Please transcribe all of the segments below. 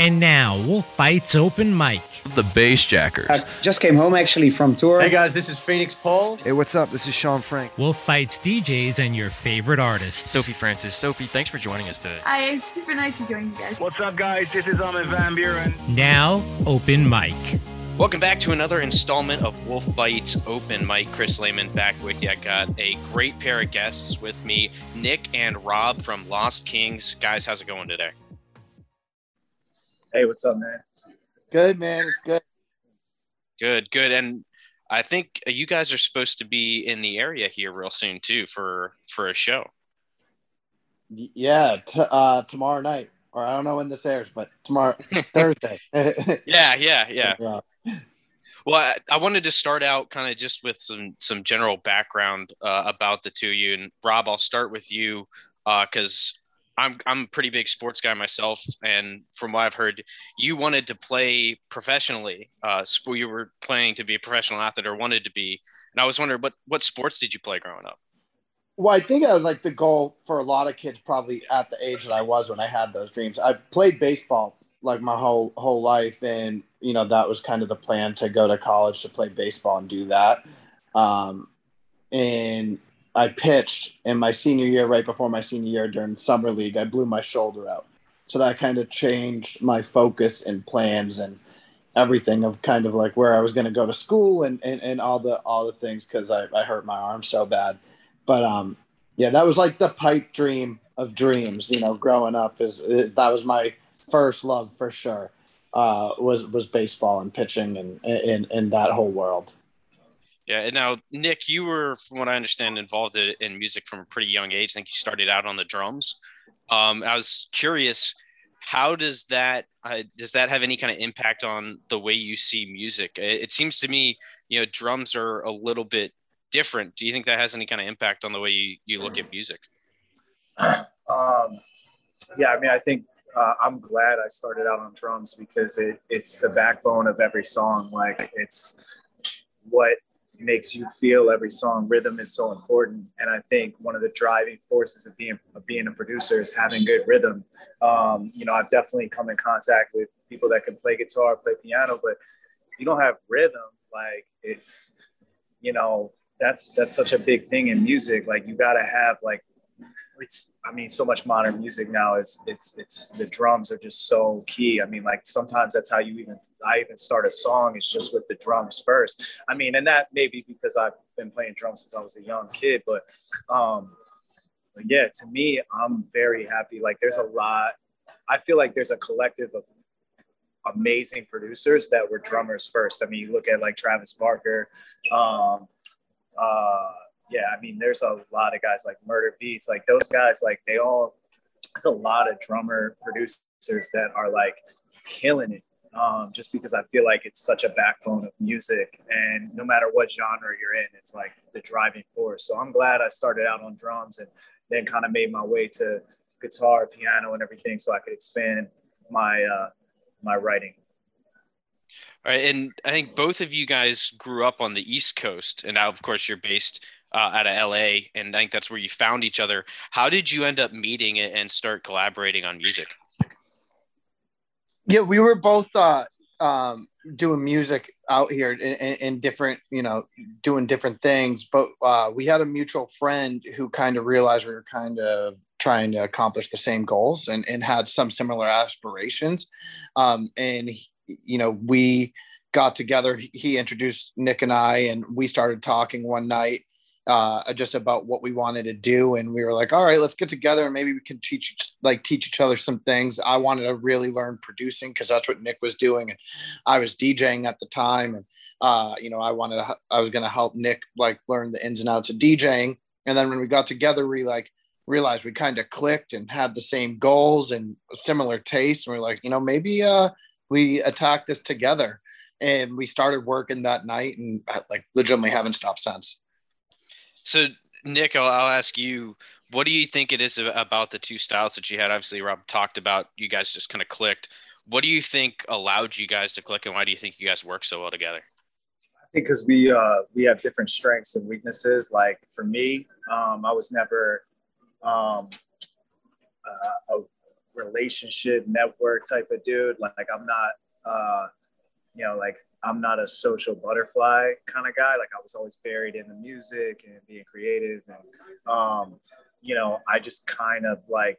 And now, Wolf Bites Open Mic. The Bassjackers. I just came home actually from tour. Hey guys, this is Phoenix Paul. Hey, what's up? This is Sean Frank. Wolf Bites DJs and your favorite artists. Sophie Francis. Sophie, thanks for joining us today. Hi, it's super nice to join you guys. What's up, guys? This is Armin van Buuren. Now, Open Mic. Welcome back to another installment of Wolf Bites Open Mic. Chris Lehman back with you. I got a great pair of guests with me, Nick and Rob from Lost Kings. Guys, how's it going today? Hey, what's up, man? Good, man. It's good. Good, good. And I think you guys are supposed to be in the area here real soon too for for a show. Yeah, t- uh, tomorrow night, or I don't know when this airs, but tomorrow, Thursday. yeah, yeah, yeah. Well, I, I wanted to start out kind of just with some some general background uh, about the two of you. And Rob, I'll start with you because I'm I'm a pretty big sports guy myself, and from what I've heard, you wanted to play professionally. Uh, you were planning to be a professional athlete or wanted to be, and I was wondering what what sports did you play growing up? Well, I think that was like the goal for a lot of kids, probably at the age that I was when I had those dreams. I played baseball like my whole whole life, and you know that was kind of the plan to go to college to play baseball and do that. Um, and I pitched in my senior year, right before my senior year during summer league. I blew my shoulder out, so that kind of changed my focus and plans and everything of kind of like where I was going to go to school and, and and all the all the things because I, I hurt my arm so bad. But um, yeah, that was like the pipe dream of dreams. You know, growing up is that was my first love for sure. Uh, was was baseball and pitching and in in that whole world. Yeah, and now Nick, you were, from what I understand, involved in music from a pretty young age. I think you started out on the drums. Um, I was curious, how does that uh, does that have any kind of impact on the way you see music? It, it, seems to me, you know, drums are a little bit different. Do you think that has any kind of impact on the way you, you look at music? Um, yeah, I mean, I think uh, I'm glad I started out on drums because it, it's the backbone of every song. Like it's what makes you feel every song. Rhythm is so important, and I think one of the driving forces of being of being a producer is having good rhythm. Um, you know, I've definitely come in contact with people that can play guitar, play piano, but you don't have rhythm. Like it's, you know, that's that's such a big thing in music. Like you got to have like it's I mean so much modern music now is it's it's the drums are just so key. I mean like sometimes that's how you even I even start a song is just with the drums first. I mean, and that maybe because I've been playing drums since I was a young kid, but um, but yeah, to me, I'm very happy. Like, there's a lot. I feel like there's a collective of amazing producers that were drummers first. I mean, you look at like Travis Barker. Um, uh, yeah, I mean, there's a lot of guys like Murda Beatz, like those guys, like they all. There's a lot of drummer producers that are like killing it um, just because I feel like it's such a backbone of music. And no matter what genre you're in, it's like the driving force. So I'm glad I started out on drums and then kind of made my way to guitar, piano, and everything so I could expand my uh, my writing. All right, and I think both of you guys grew up on the East Coast, and now, of course, you're based uh, out of LA, and I think that's where you found each other. How did you end up meeting and start collaborating on music? Yeah, we were both uh, um, doing music out here in, in, different, you know, doing different things. But uh, we had a mutual friend who kind of realized we were kind of trying to accomplish the same goals and, and had some similar aspirations. Um, and, you know, we got together. He introduced Nick and I, and we started talking one night uh, just about what we wanted to do. And we were like, all right, let's get together and maybe we can teach like teach each other some things. I wanted to really learn producing because that's what Nick was doing. And I was DJing at the time. And, uh, you know, I wanted to, I was going to help Nick like learn the ins and outs of DJing. And then when we got together, we like realized we kind of clicked and had the same goals and similar tastes. And we are like, you know, maybe uh, we attack this together. And we started working that night and like legitimately haven't stopped since. So, Nick, I'll, I'll, ask you, what do you think it is about the two styles that you had? Obviously, Rob talked about you guys just kind of clicked. What do you think allowed you guys to click, and why do you think you guys work so well together? I think because we uh, we have different strengths and weaknesses. Like for me, um, I was never um, uh, a relationship network type of dude. Like I'm not, uh, you know, like I'm not a social butterfly kind of guy. Like I was always buried in the music and being creative. And, um, you know, I just kind of like,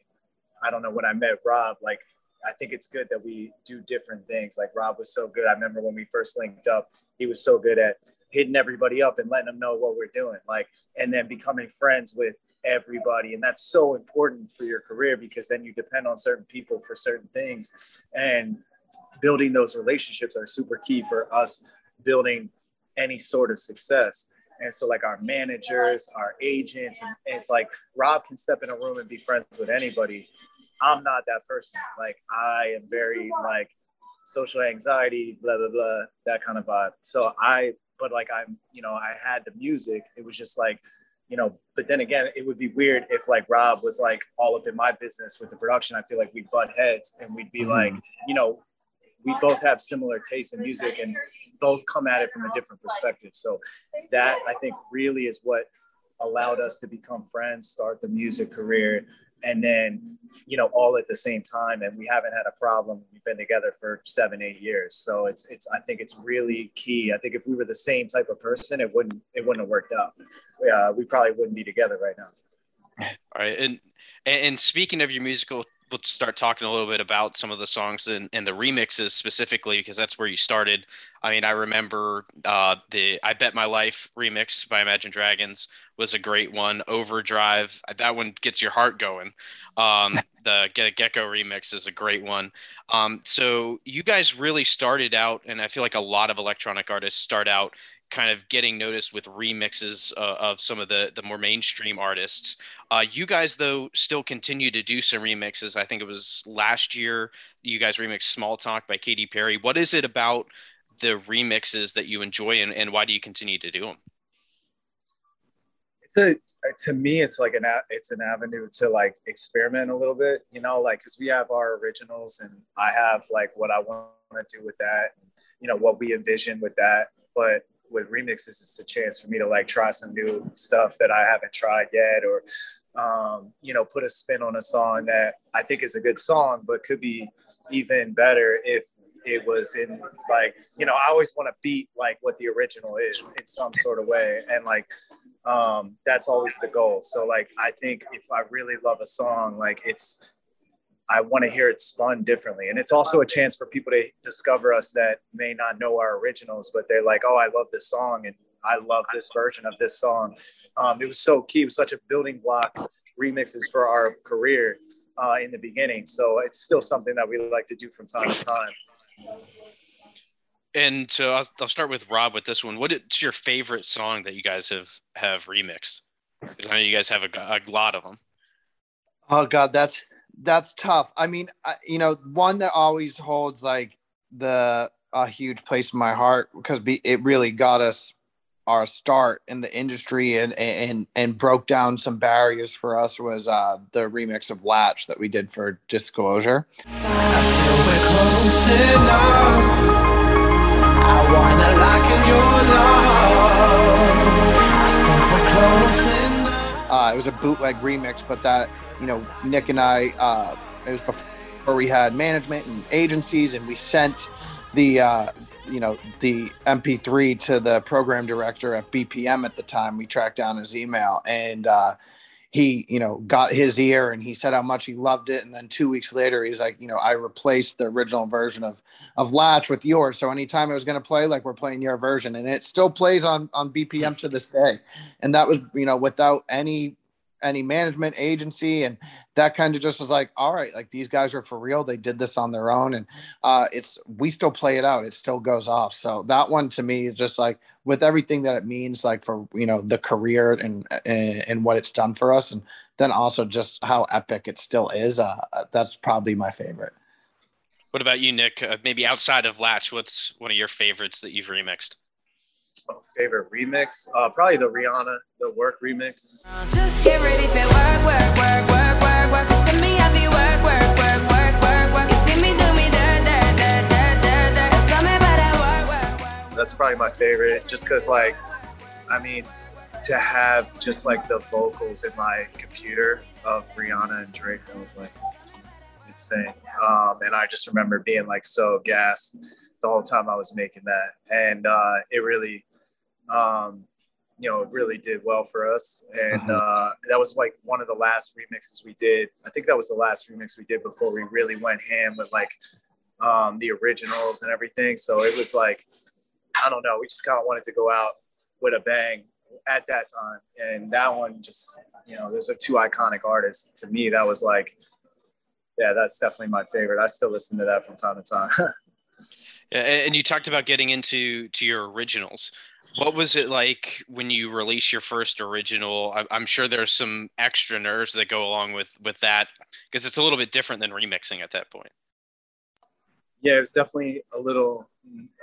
I don't know, when I met Rob, like, I think it's good that we do different things. Like Rob was so good. I remember when we first linked up, he was so good at hitting everybody up and letting them know what we're doing. Like, and then becoming friends with everybody. And that's so important for your career because then you depend on certain people for certain things. And building those relationships are super key for us building any sort of success. And so, like our managers, our agents, and it's like Rob can step in a room and be friends with anybody. I'm not that person. Like I am very like social anxiety, blah blah blah, that kind of vibe. So I, but like I'm, you know, I had the music. It was just like, you know. But then again, it would be weird if like Rob was like all up in my business with the production. I feel like we'd butt heads and we'd be mm-hmm. like, you know, we both have similar tastes in music and both come at it from a different perspective. So that I think really is what allowed us to become friends, start the music career, and then you know all at the same time. And we haven't had a problem. We've been together for seven, eight years. So it's it's I think it's really key. I think if we were the same type of person, it wouldn't it wouldn't have worked out. Yeah, we probably wouldn't be together right now. All right, and and speaking of your musical let's start talking a little bit about some of the songs and, and the remixes specifically because that's where you started. I mean, I remember uh, the "I Bet My Life" remix by Imagine Dragons was a great one. Overdrive, that one gets your heart going. Um, the Get a Gecko remix is a great one. Um, so you guys really started out, and I feel like a lot of electronic artists start out kind of getting noticed with remixes uh, of some of the the more mainstream artists. Uh, you guys though still continue to do some remixes. I think it was last year you guys remixed "Small Talk" by Katy Perry. What is it about the remixes that you enjoy, and, and why do you continue to do them? It's a to me it's like an it's an avenue to like experiment a little bit you know like because we have our originals and i have like what i want to do with that you know what we envision with that but with remixes, it's a chance for me to like try some new stuff that I haven't tried yet, or um, you know, put a spin on a song that I think is a good song, but could be even better if it was in like you know I always want to beat like what the original is in some sort of way, and like um, that's always the goal. So like I think if I really love a song, like it's I want to hear it spun differently. And it's also a chance for people to discover us that may not know our originals, but they're like, oh, I love this song and I love this version of this song. Um, it was so key. It was such a building block remixes for our career uh, in the beginning. So it's still something that we like to do from time to time. And so I'll, I'll start with Rob with this one. What is your favorite song that you guys have have remixed? Because I know you guys have a, a lot of them. Oh God, that's that's tough. I mean, you know, one that always holds like the a huge place in my heart because it really got us our start in the industry and and and broke down some barriers for us was uh, the remix of Latch that we did for Disclosure. Uh, it was a bootleg remix, but that you know, Nick and I, uh, it was before we had management and agencies, and we sent the, uh, you know, the MP3 to the program director at BPM at the time. We tracked down his email, and uh, he, you know, got his ear, and he said how much he loved it. And then two weeks later, he's like, you know, I replaced the original version of of Latch with yours. So anytime I was going to play, like we're playing your version, and it still plays on on BPM to this day. And that was, you know, without any any management agency and that kind of just was like all right like these guys are for real they did this on their own and uh it's we still play it out it still goes off. So that one to me is just like with everything that it means like for you know the career and and, and what it's done for us and then also just how epic it still is uh that's probably my favorite. What about you nick? Uh, maybe outside of latch what's one of your favorites that you've remixed favorite remix? Uh, probably the Rihanna, the Work remix. Just get ready for work, work, work, work, work, work. Me work, work, work, work, work, work. You see me do me dirt, dirt, dirt, dirt, dirt, dirt. Tell me about that work, work, work. That's probably my favorite, just because, like, I mean, to have just like the vocals in my computer of Rihanna and Drake, I was like, insane. Um, and I just remember being like so gassed the whole time I was making that. And uh, it really, um, you know, it really did well for us. And uh, that was like one of the last remixes we did. I think that was the last remix we did before we really went ham with like um, the originals and everything. So it was like, I don't know, we just kind of wanted to go out with a bang at that time. And that one just, you know, those are two iconic artists. To me, that was like, yeah, that's definitely my favorite. I still listen to that from time to time. And you talked about getting into to your originals. What was it like when you release your first original? I'm sure there's some extra nerves that go along with with that because it's a little bit different than remixing at that point. yeah, it was definitely a little,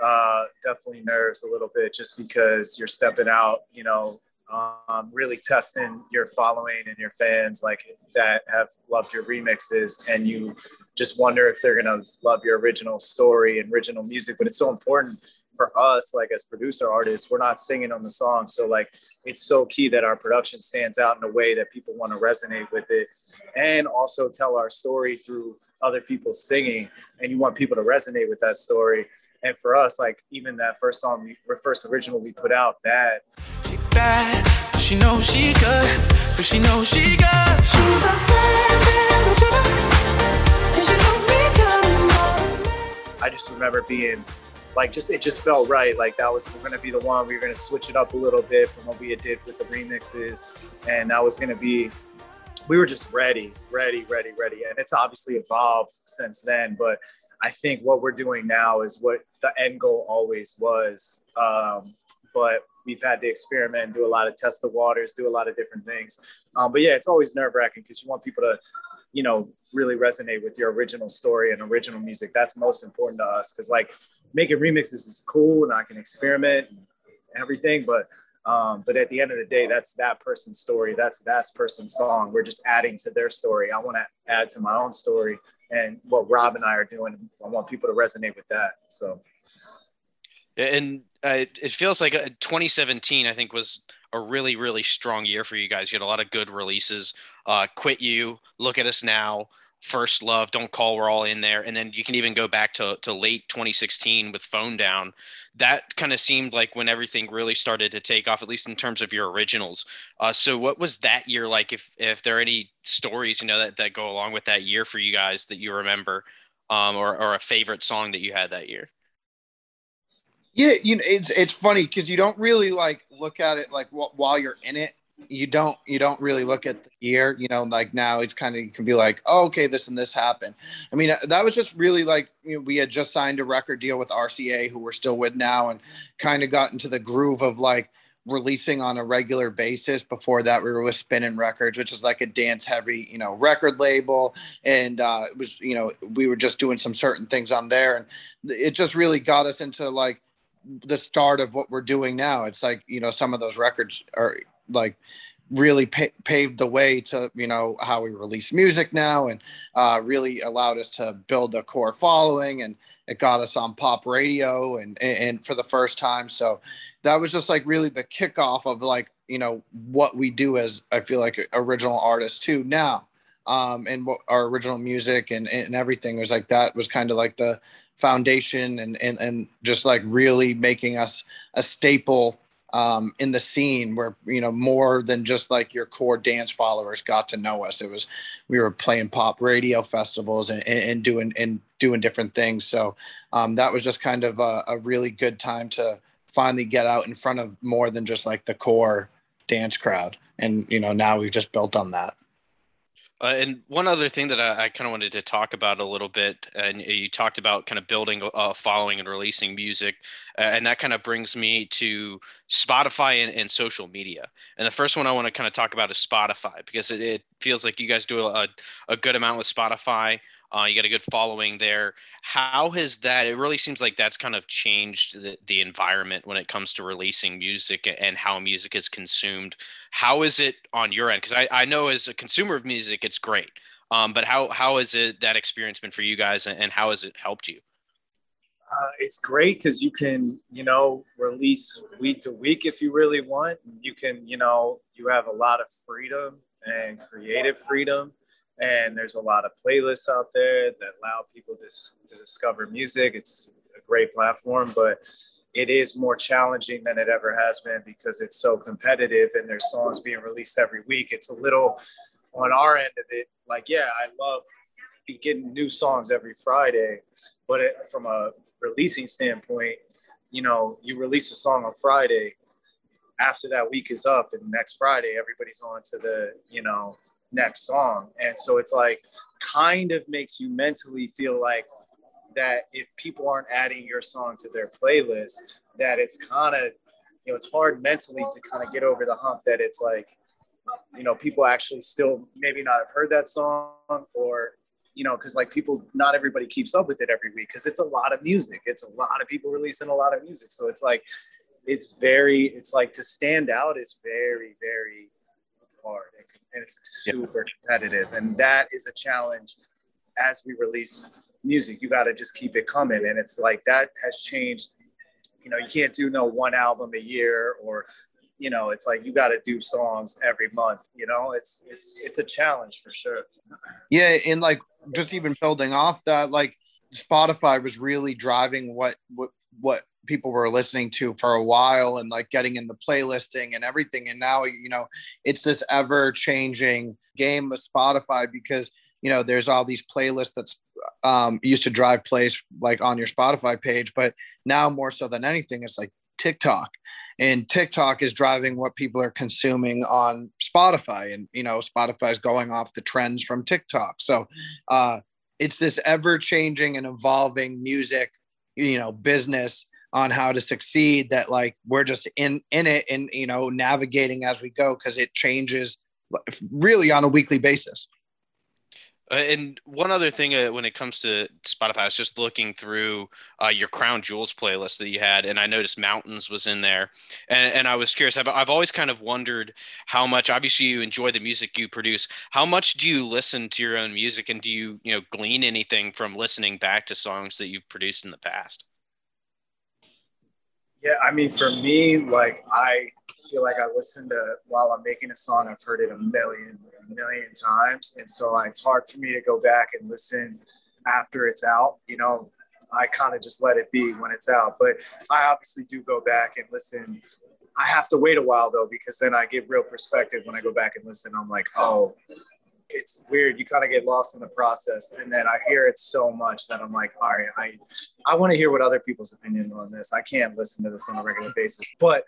uh, definitely nerves a little bit just because you're stepping out, you know, um, really testing your following and your fans like that have loved your remixes and you just wonder if they're to love your original story and original music. But it's so important for us, like as producer artists, we're not singing on the song. So like, it's so key that our production stands out in a way that people want to resonate with it and also tell our story through other people singing and you want people to resonate with that story and for us like even that first song we first original we put out that bad, but she knows she good, but she knows she good. She's a bad little and she don't need i just remember being like just it just felt right. Like that was going to be the one. We were going to switch it up a little bit from what we had did with the remixes. And that was going to be we were just ready ready ready ready. And it's obviously evolved since then. But i think what we're doing now is what the end goal always was. Um, but we've had to experiment do a lot of test the waters do a lot of different things. Um, but yeah it's always nerve-wracking because you want people to you know really resonate with your original story and original music. That's most important to us because like making remixes is cool and i can experiment and everything but um, but at the end of the day that's that person's story. That's that person's song. We're just adding to their story. I want to add to my own story and what rob and i are doing. I want people to resonate with that so. And uh, it, it feels like uh, 2017, I think, was a really, really strong year for you guys. You had a lot of good releases. Uh, Quit You, Look at Us Now, First Love, Don't Call, We're All in there. And then you can even go back to, to late 2016 with Phone Down. That kind of seemed like when everything really started to take off, at least in terms of your originals. Uh, so, what was that year like? If, if there are any stories, you know, that, that go along with that year for you guys that you remember, um, or, or a favorite song that you had that year? Yeah, you know, it's it's funny because you don't really like look at it like wh- while you're in it. You don't you don't really look at the year. You know, like now it's kind of you can be like, oh, okay, this and this happened. I mean, uh, that was just really like you know, we had just signed a record deal with RCA, who we're still with now, and kind of got into the groove of like releasing on a regular basis. Before that, we were with Spinnin' Records, which is like a dance heavy, you know, record label, and uh, it was you know we were just doing some certain things on there, and it just really got us into like the start of what we're doing now. It's like, you know, some of those records are like really pa- paved the way to, you know, how we release music now and uh, really allowed us to build a core following and it got us on pop radio and, and for the first time. So that was just like really the kickoff of like, you know, what we do as I feel like original artists too now. Um, and what our original music and, and everything was like that was kind of like the foundation and, and and just like really making us a staple um, in the scene where you know more than just like your core dance followers got to know us. It was we were playing pop radio festivals and, and, doing and doing different things. So um, that was just kind of a, a really good time to finally get out in front of more than just like the core dance crowd. And you know now we've just built on that Uh, and one other thing that I, I kind of wanted to talk about a little bit, and you talked about kind of building a- a following and releasing music, uh, and that kind of brings me to Spotify and, and social media. And the first one I want to kind of talk about is Spotify because it, it feels like you guys do a, a good amount with Spotify. Uh, you got a good following there. How has that? It really seems like that's kind of changed the, the environment when it comes to releasing music and how music is consumed. How is it on your end? Because I, I know as a consumer of music, it's great. Um, but how how has it that experience been for you guys, and, how has it helped you? uh, it's great because you can you know release week to week if you really want you can you know you have a lot of freedom and creative freedom and there's a lot of playlists out there that allow people to, to discover music. It's a great platform, but it is more challenging than it ever has been because it's so competitive and there's songs being released every week. It's a little on our end of it, like, yeah, I love getting new songs every Friday, but it, from a releasing standpoint, you know, you release a song on Friday, after that week is up and next Friday, everybody's on to the, you know, next song. And so it's like kind of makes you mentally feel like that if people aren't adding your song to their playlist, that it's kind of, you know, it's hard mentally to kind of get over the hump that it's like, you know, people actually still maybe not have heard that song or, you know, because like people, not everybody keeps up with it every week because it's a lot of music. It's a lot of people releasing a lot of music. So it's like, it's very, it's like to stand out is very, very hard and it's super competitive. And that is a challenge as we release music. You got to just keep it coming. And it's like that has changed. You know, you can't do no one album a year or you know it's like you got to do songs every month you know it's it's it's a challenge for sure yeah and like just even building off that like spotify was really driving what what what people were listening to for a while and like getting in the playlisting and everything. And now, you know, it's this ever changing game with Spotify because, you know, there's all these playlists that's um, used to drive plays like on your Spotify page, but now more so than anything, it's like TikTok. And TikTok is driving what people are consuming on Spotify. And you know Spotify is going off the trends from TikTok. So uh it's this ever changing and evolving music you know business on how to succeed that like we're just in in it and you know navigating as we go because it changes really on a weekly basis uh, and one other thing uh, when it comes to Spotify, I was just looking through uh, your Crown Jewels playlist that you had, and I noticed Mountains was in there. And, and I was curious, I've, I've always kind of wondered how much, obviously, you enjoy the music you produce. How much do you listen to your own music, and do you, you know, glean anything from listening back to songs that you've produced in the past? Yeah, I mean, for me, like I feel like I listen to while I'm making a song, I've heard it a million, a million times, and so it's hard for me to go back and listen after it's out. You know, I kind of just let it be when it's out, but I obviously do go back and listen. I have to wait a while though, because then I get real perspective when I go back and listen. I'm like, oh, it's weird. You kind of get lost in the process, and then I hear it so much that I'm like, all right, I I want to hear what other people's opinion on this. I can't listen to this on a regular basis, but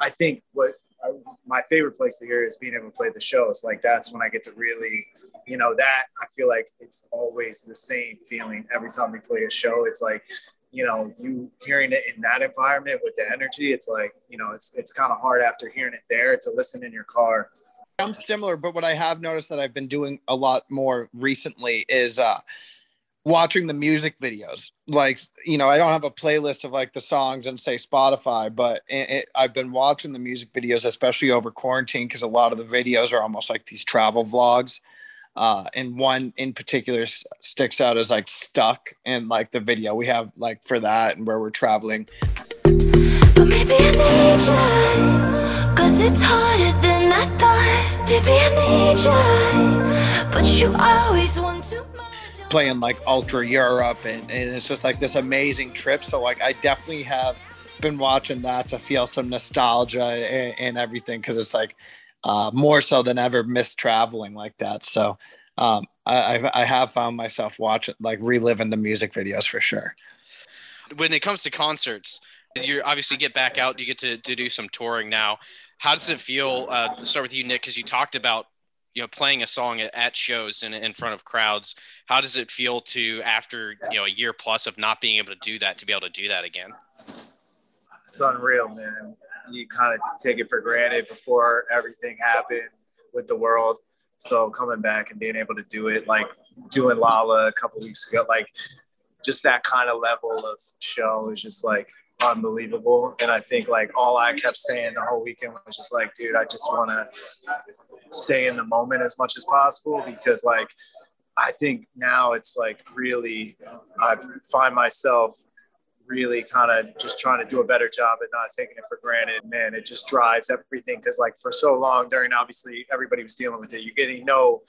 I think what I, my favorite place to hear is being able to play the shows. Like that's when I get to really, you know, that I feel like it's always the same feeling every time we play a show. It's like you know you hearing it in that environment with the energy it's like you know it's it's kind of hard after hearing it there to listen in your car I'm similar, but what I have noticed that I've been doing a lot more recently is uh watching the music videos. Like, you know, I don't have a playlist of like the songs and say Spotify, but it, it, I've been watching the music videos, especially over quarantine, because a lot of the videos are almost like these travel vlogs. Uh, and one in particular s- sticks out as like stuck in like the video we have like for that and where we're traveling. But you, always want much. playing like ultra Europe and, and it's just like this amazing trip. So like I definitely have been watching that to feel some nostalgia and, and everything because it's like uh, more so than ever miss traveling like that. So um, I, I have found myself watching like reliving the music videos for sure. when it comes to concerts, you obviously get back out. You get to, to do some touring now. How does it feel? Uh, to start with you, Nick, because you talked about you know playing a song at, shows in, in front of crowds. How does it feel to after you know a year plus of not being able to do that to be able to do that again? it's unreal, man. You kind of take it for granted before everything happened with the world. So coming back and being able to do it, like doing Lolla a couple weeks ago, like just that kind of level of show is just like unbelievable. And I think like all I kept saying the whole weekend was just like, dude, I just want to stay in the moment as much as possible because like I think now it's like really I find myself really kind of just trying to do a better job at not taking it for granted. Man, it just drives everything because like for so long during obviously everybody was dealing with it. You're getting no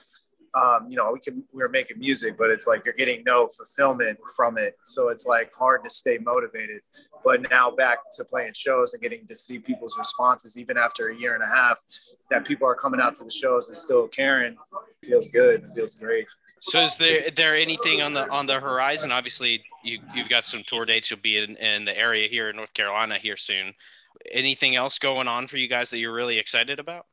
um, you know, we can we were making music, but it's like you're getting no fulfillment from it. So it's like hard to stay motivated. But now back to playing shows and getting to see people's responses, even after a year and a half, that people are coming out to the shows and still caring, feels good. Feels great. So is there there anything on the on the horizon? Obviously, you you've got some tour dates. You'll be in, in the area here in North Carolina here soon. Anything else going on for you guys that you're really excited about?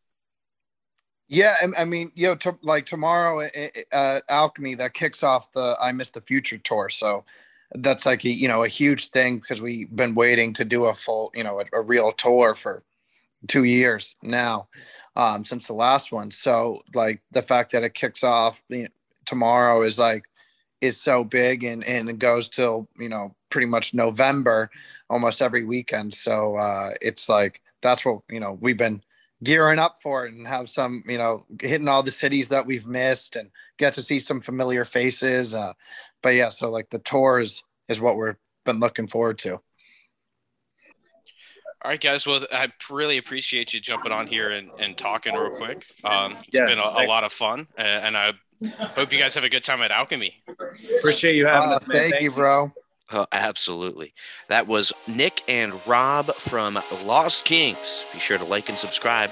Yeah, I, mean, you know, like tomorrow uh, Alchemy that kicks off the I Miss the Future tour. So that's like a, you know a huge thing because we've been waiting to do a full you know a, a real tour for two years now um, since the last one. So like the fact that it kicks off you know, tomorrow is like is so big and and it goes till you know pretty much November almost every weekend. So uh, it's like that's what you know we've been gearing up for it and have some, you know, hitting all the cities that we've missed and get to see some familiar faces. Uh, but yeah, so like the tours is what we've been looking forward to. All right, guys. Well, I really appreciate you jumping on here and, and talking real quick. Um, it's Yeah, been a, a lot of fun, and I hope you guys have a good time at Alchemy. Appreciate you having Uh, us, man. thank, you, bro. Oh, absolutely. That was Nick and Rob from Lost Kings. Be sure to like and subscribe.